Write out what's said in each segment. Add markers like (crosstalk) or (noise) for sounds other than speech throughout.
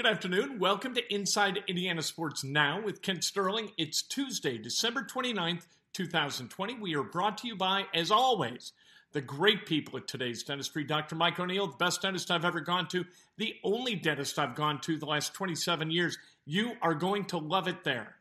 Good afternoon. Welcome to Inside Indiana Sports Now with Kent Sterling. It's Tuesday, December 29th, 2020. We are brought to you by, as always, the great people at today's dentistry. Dr. Mike O'Neill, the best dentist I've ever gone to, the only dentist I've gone to the last 27 years. You are going to love it there.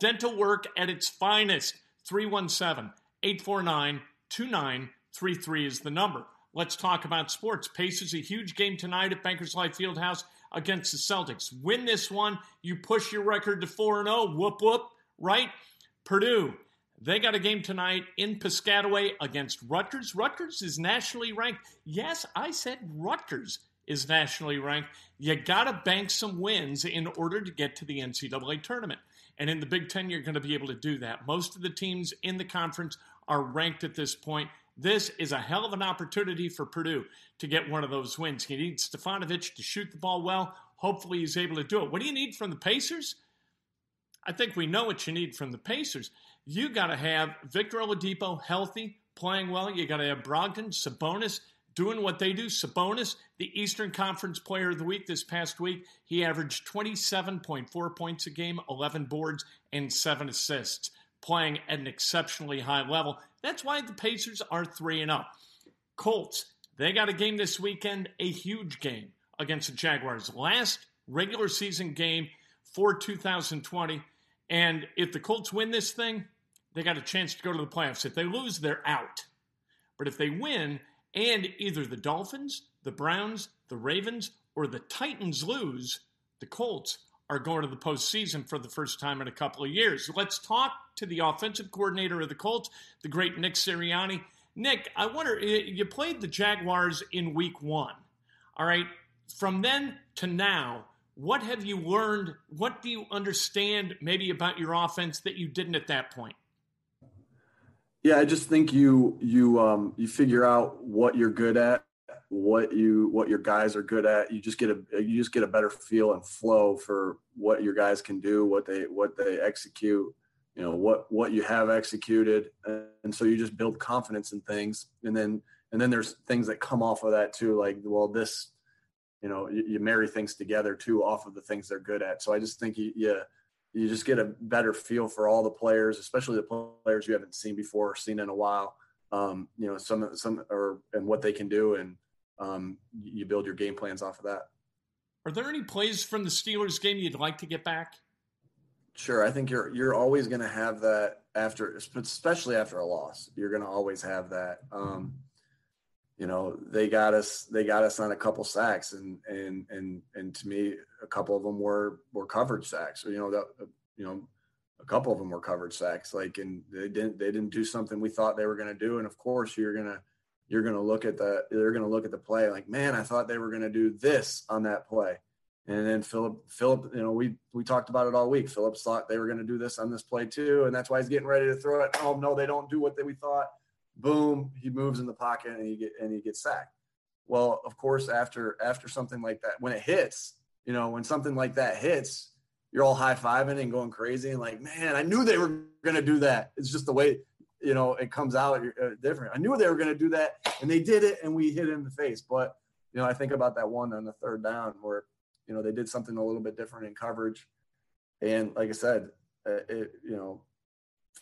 Dental work at its finest. 317 849 2933 is the number. Let's talk about sports. Pacers, a huge game tonight at Bankers Life Fieldhouse against the Celtics. Win this one, you push your record to 4 0. Whoop, whoop, right? Purdue, they got a game tonight in Piscataway against Rutgers. Rutgers is nationally ranked. Yes, I said Rutgers is nationally ranked. You got to bank some wins in order to get to the NCAA tournament. And in the Big Ten, you're going to be able to do that. Most of the teams in the conference are ranked at this point. This is a hell of an opportunity for Purdue to get one of those wins. He needs Stefanovic to shoot the ball well. Hopefully, he's able to do it. What do you need from the Pacers? I think we know what you need from the Pacers. You got to have Victor Oladipo healthy, playing well. You got to have Brogdon, Sabonis doing what they do. Sabonis, the Eastern Conference Player of the Week this past week, he averaged 27.4 points a game, 11 boards, and seven assists, playing at an exceptionally high level. That's why the Pacers are 3 0. Colts, they got a game this weekend, a huge game against the Jaguars. Last regular season game for 2020. And if the Colts win this thing, they got a chance to go to the playoffs. If they lose, they're out. But if they win, and either the Dolphins, the Browns, the Ravens, or the Titans lose, the Colts are going to the postseason for the first time in a couple of years. Let's talk to the offensive coordinator of the Colts, the great Nick Sirianni. Nick, I wonder, you played the Jaguars in week one. All right. From then to now, what have you learned? What do you understand maybe about your offense that you didn't at that point? Yeah, I just think you you um, you figure out what you're good at what you what your guys are good at you just get a you just get a better feel and flow for what your guys can do what they what they execute you know what what you have executed and so you just build confidence in things and then and then there's things that come off of that too like well this you know you, you marry things together too off of the things they're good at so i just think you, you just get a better feel for all the players especially the players you haven't seen before or seen in a while um, you know some some or and what they can do and um, you build your game plans off of that. Are there any plays from the Steelers game you'd like to get back? Sure, I think you're you're always going to have that after, especially after a loss. You're going to always have that. Um, you know, they got us they got us on a couple sacks, and and and and to me, a couple of them were were coverage sacks. You know, that you know, a couple of them were coverage sacks. Like, and they didn't they didn't do something we thought they were going to do, and of course, you're going to you're going to look at the they're going to look at the play like man i thought they were going to do this on that play and then philip philip you know we we talked about it all week phillips thought they were going to do this on this play too and that's why he's getting ready to throw it oh no they don't do what they, we thought boom he moves in the pocket and he get and he gets sacked Well, of course, after after something like that, when it hits, you know, when something like that hits, you're all high fiving and going crazy and like, man, I knew they were going to do that. It's just the way, you know, it comes out uh, different. I knew they were going to do that, and they did it, and we hit in the face. But you know, I think about that one on the third down where, you know, they did something a little bit different in coverage, and like I said, uh, it, you know,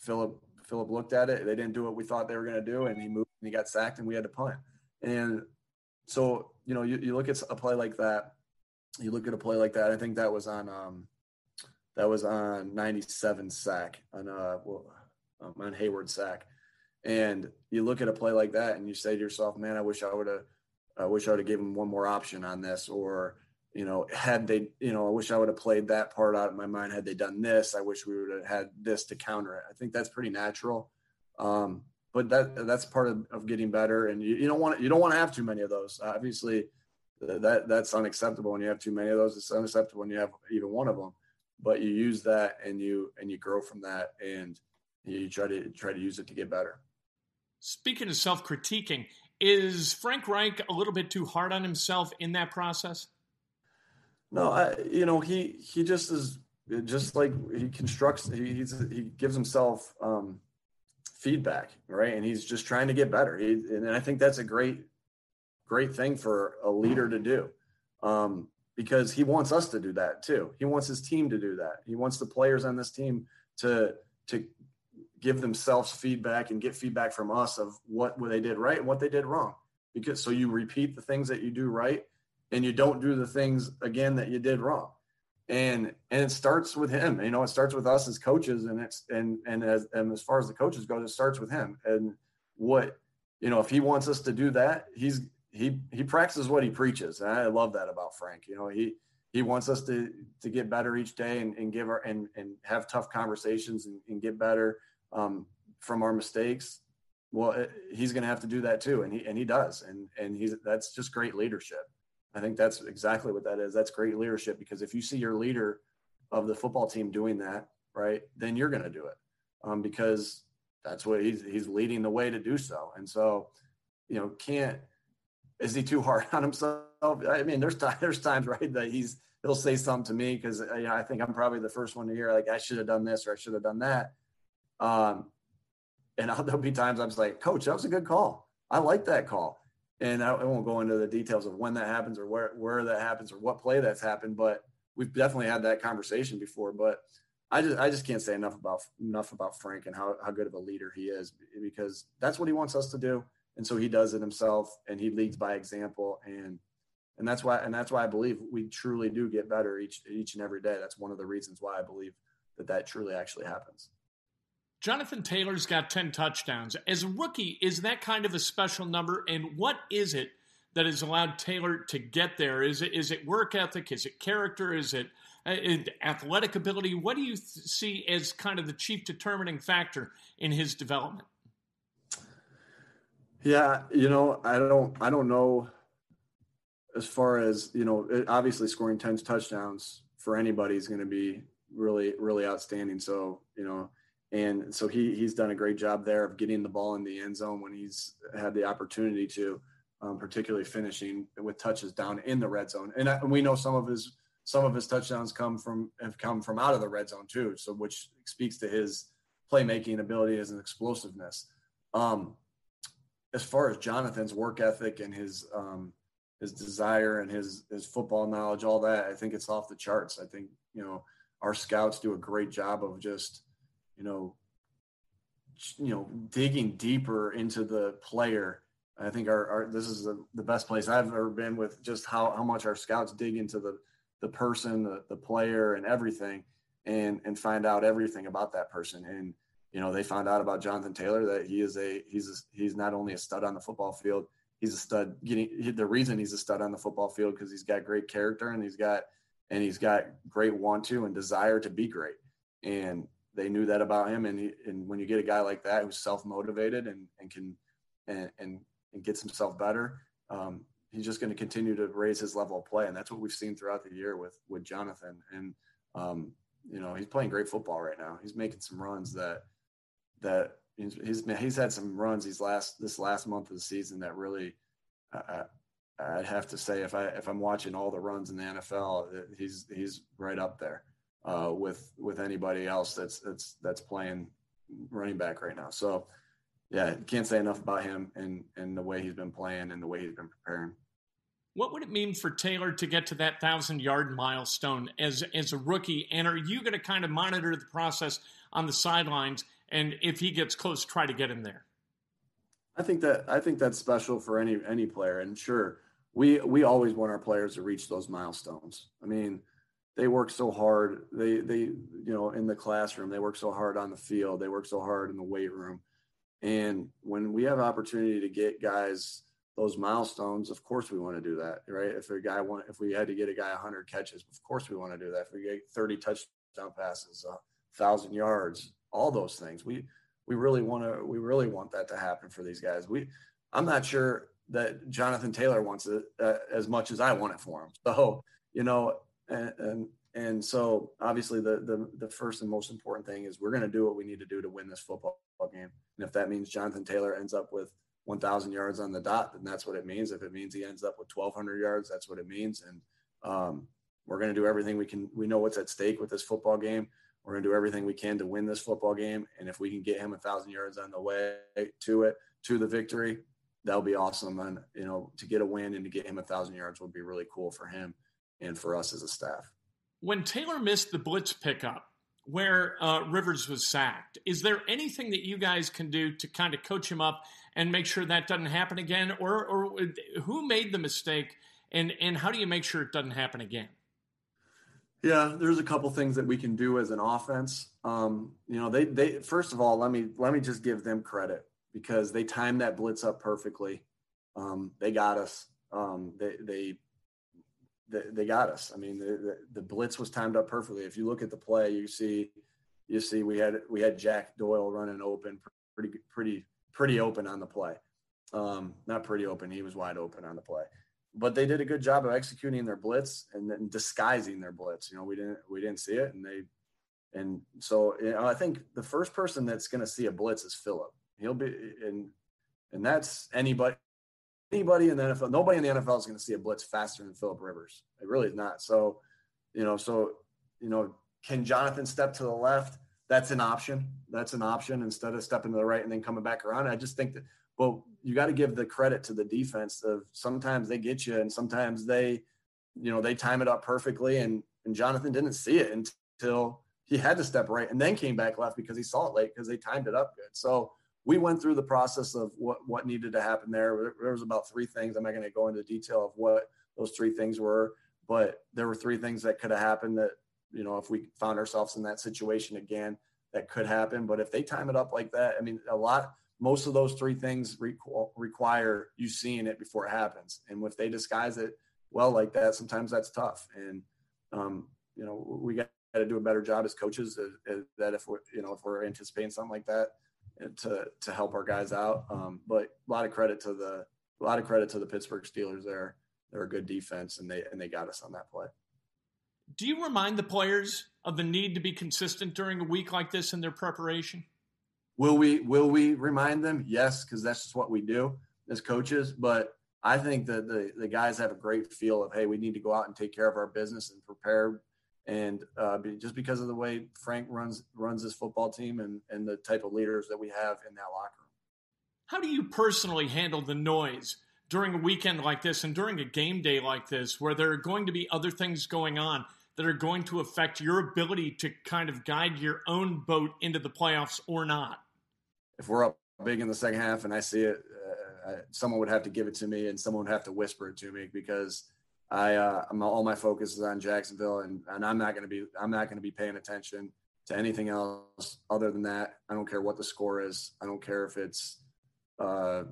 Philip Philip looked at it. They didn't do what we thought they were going to do, and he moved and he got sacked, and we had to punt. And so, you know, you, you look at a play like that. You look at a play like that. I think that was on um, that was on 97 sack on uh well, um, on Heyward sack. And you look at a play like that and you say to yourself, man, I wish I would have, I wish I would have given him one more option on this. Or, you know, had they, you know, I wish I would have played that part out of my mind. Had they done this, I wish we would have had this to counter it. I think that's pretty natural. Um, but that that's part of, of getting better. And you, you don't want you don't want to have too many of those. Obviously, that that's unacceptable when you have too many of those. It's unacceptable when you have even one of them but you use that and you and you grow from that and you try to try to use it to get better. Speaking of self-critiquing, is Frank Reich a little bit too hard on himself in that process? No, I, you know he he just is just like he constructs he he gives himself um, feedback right, and he's just trying to get better. He, and I think that's a great great thing for a leader to do. Um, because he wants us to do that too. He wants his team to do that. He wants the players on this team to to give themselves feedback and get feedback from us of what they did right and what they did wrong. Because so you repeat the things that you do right and you don't do the things again that you did wrong. And and it starts with him. You know, it starts with us as coaches and it's and and as and as far as the coaches go, it starts with him. And what you know, if he wants us to do that, he's he he practices what he preaches. And I love that about Frank. You know, he he wants us to to get better each day and, and give our and and have tough conversations and, and get better um, from our mistakes. Well, it, he's going to have to do that too, and he and he does, and and he's that's just great leadership. I think that's exactly what that is. That's great leadership because if you see your leader of the football team doing that, right, then you're going to do it um, because that's what he's he's leading the way to do so. And so, you know, can't is he too hard (laughs) on himself? I mean, there's times, (laughs) there's times right that he's he'll say something to me because you know, I think I'm probably the first one to hear like I should have done this or I should have done that. Um, and I'll, (laughs) there'll be times I'm like, Coach, that was a good call. I like that call. And I, I won't go into the details of when that happens or where where that happens or what play that's happened, but we've definitely had that conversation before. But I just I just can't say enough about enough about Frank and how, how good of a leader he is because that's what he wants us to do and so he does it himself and he leads by example and and that's why and that's why I believe we truly do get better each each and every day. That's one of the reasons why I believe that that truly actually happens. Jonathan Taylor's got 10 touchdowns. As a rookie, is that kind of a special number and what is it that has allowed Taylor to get there? Is it is it work ethic? Is it character? Is it uh, athletic ability? What do you th- see as kind of the chief determining factor in his development? Yeah, you know, I don't, I don't know. As far as you know, it, obviously scoring ten touchdowns for anybody is going to be really, really outstanding. So you know, and so he he's done a great job there of getting the ball in the end zone when he's had the opportunity to, um, particularly finishing with touches down in the red zone. And, I, and we know some of his some of his touchdowns come from have come from out of the red zone too. So which speaks to his playmaking ability as an explosiveness. Um, as far as Jonathan's work ethic and his um, his desire and his his football knowledge, all that, I think it's off the charts. I think you know our scouts do a great job of just you know you know digging deeper into the player. I think our, our this is the, the best place I've ever been with just how how much our scouts dig into the the person, the, the player, and everything, and and find out everything about that person and you know, they found out about Jonathan Taylor that he is a he's a, he's not only a stud on the football field, he's a stud. Getting the reason he's a stud on the football field because he's got great character and he's got and he's got great want to and desire to be great. And they knew that about him. And he, and when you get a guy like that who's self motivated and and can and, and and gets himself better, um, he's just going to continue to raise his level of play. And that's what we've seen throughout the year with with Jonathan. And um, you know, he's playing great football right now. He's making some runs that that he's he's, he's had some runs these last this last month of the season that really uh, I'd have to say if I if I'm watching all the runs in the NFL, he's he's right up there uh, with with anybody else that's that's that's playing running back right now. So yeah, can't say enough about him and and the way he's been playing and the way he's been preparing. What would it mean for Taylor to get to that thousand yard milestone as as a rookie? And are you going to kind of monitor the process on the sidelines? And if he gets close, try to get him there. I think that I think that's special for any any player. And sure, we we always want our players to reach those milestones. I mean, they work so hard. They they you know in the classroom they work so hard on the field. They work so hard in the weight room. And when we have opportunity to get guys those milestones, of course we want to do that, right? If a guy want, if we had to get a guy 100 catches, of course we want to do that. If we get 30 touchdown passes, a thousand yards, all those things, we we really want to we really want that to happen for these guys. We I'm not sure that Jonathan Taylor wants it uh, as much as I want it for him. So you know, and and, so obviously the, the the first and most important thing is we're going to do what we need to do to win this football game. And if that means Jonathan Taylor ends up with 1,000 yards on the dot, then that's what it means. If it means he ends up with 1,200 yards, that's what it means. And um, we're going to do everything we can. We know what's at stake with this football game. We're going to do everything we can to win this football game. And if we can get him thousand yards on the way to it, to the victory, that'll be awesome. And you know, to get a win and to get him thousand yards would be really cool for him and for us as a staff. When Taylor missed the blitz pickup, where uh, Rivers was sacked. Is there anything that you guys can do to kind of coach him up and make sure that doesn't happen again? Or, or who made the mistake and, and how do you make sure it doesn't happen again? Yeah, there's a couple things that we can do as an offense. Um, you know, they they first of all, let me let me just give them credit because they timed that blitz up perfectly. Um, they got us. Um, they they they, they got us. I mean, the, the, the, blitz was timed up perfectly. If you look at the play, you see, you see we had we had Jack Doyle running open, pretty pretty pretty open on the play. Um, not pretty open. He was wide open on the play. But they did a good job of executing their blitz and then disguising their blitz. You know, we didn't we didn't see it, and they and so you know, I think the first person that's going to see a blitz is Philip. He'll be and and that's anybody anybody in the NFL, nobody in the NFL is going to see a blitz faster than Philip Rivers. It really is not. So, you know, so you know, can Jonathan step to the left? That's an option. That's an option instead of stepping to the right and then coming back around. I just think that well, you got to give the credit to the defense of sometimes they get you and sometimes they, you know, they time it up perfectly and and Jonathan didn't see it until he had to step right and then came back left because he saw it late because they timed it up good. So we went through the process of what what needed to happen there. There was about three things. I'm not going to go into detail of what those three things were, but there were three things that could have happened that you know if we found ourselves in that situation again that could happen. But if they time it up like that, I mean, a lot most of those three things require you seeing it before it happens. And if they disguise it well like that, sometimes that's tough. And um, you know, we got to do a better job as coaches that if we're you know if we're anticipating something like that to to help our guys out. Um, but a lot of credit to the a lot of credit to the Pittsburgh Steelers there. They're a good defense and they and they got us on that play. Do you remind the players of the need to be consistent during a week like this in their preparation? Will we will we remind them? Yes, because that's just what we do as coaches. But I think that the the guys have a great feel of hey, we need to go out and take care of our business and prepare and uh, just because of the way Frank runs runs his football team and and the type of leaders that we have in that locker room. How do you personally handle the noise during a weekend like this and during a game day like this, where there are going to be other things going on that are going to affect your ability to kind of guide your own boat into the playoffs or not? If we're up big in the second half and I see it, uh, someone would have to give it to me and someone would have to whisper it to me because I uh, I'm, all my focus is on Jacksonville, and, and I'm not going to be I'm not going to be paying attention to anything else other than that. I don't care what the score is. I don't care if it's uh,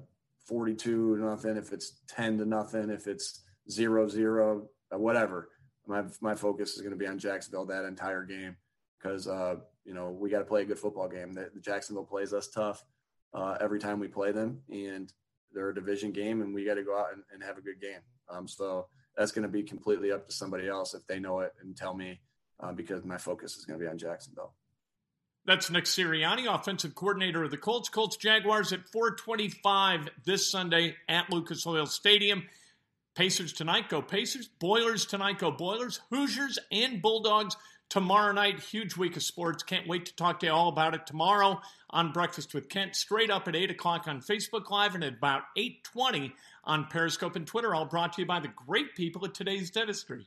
42 nothing, if it's 10 to nothing, if it's zero zero, uh, whatever. My my focus is going to be on Jacksonville that entire game because uh, you know we got to play a good football game. The, the Jacksonville plays us tough uh, every time we play them, and they're a division game, and we got to go out and, and have a good game. Um, so that's going to be completely up to somebody else if they know it and tell me uh, because my focus is going to be on Jacksonville. That's Nick Sirianni, offensive coordinator of the Colts. Colts Jaguars at 425 this Sunday at Lucas Oil Stadium. Pacers tonight, go Pacers. Boilers tonight, go Boilers. Hoosiers and Bulldogs tomorrow night. Huge week of sports. Can't wait to talk to you all about it tomorrow on Breakfast with Kent. Straight up at 8 o'clock on Facebook Live and at about 8.20 on Periscope and Twitter. All brought to you by the great people at Today's Dentistry.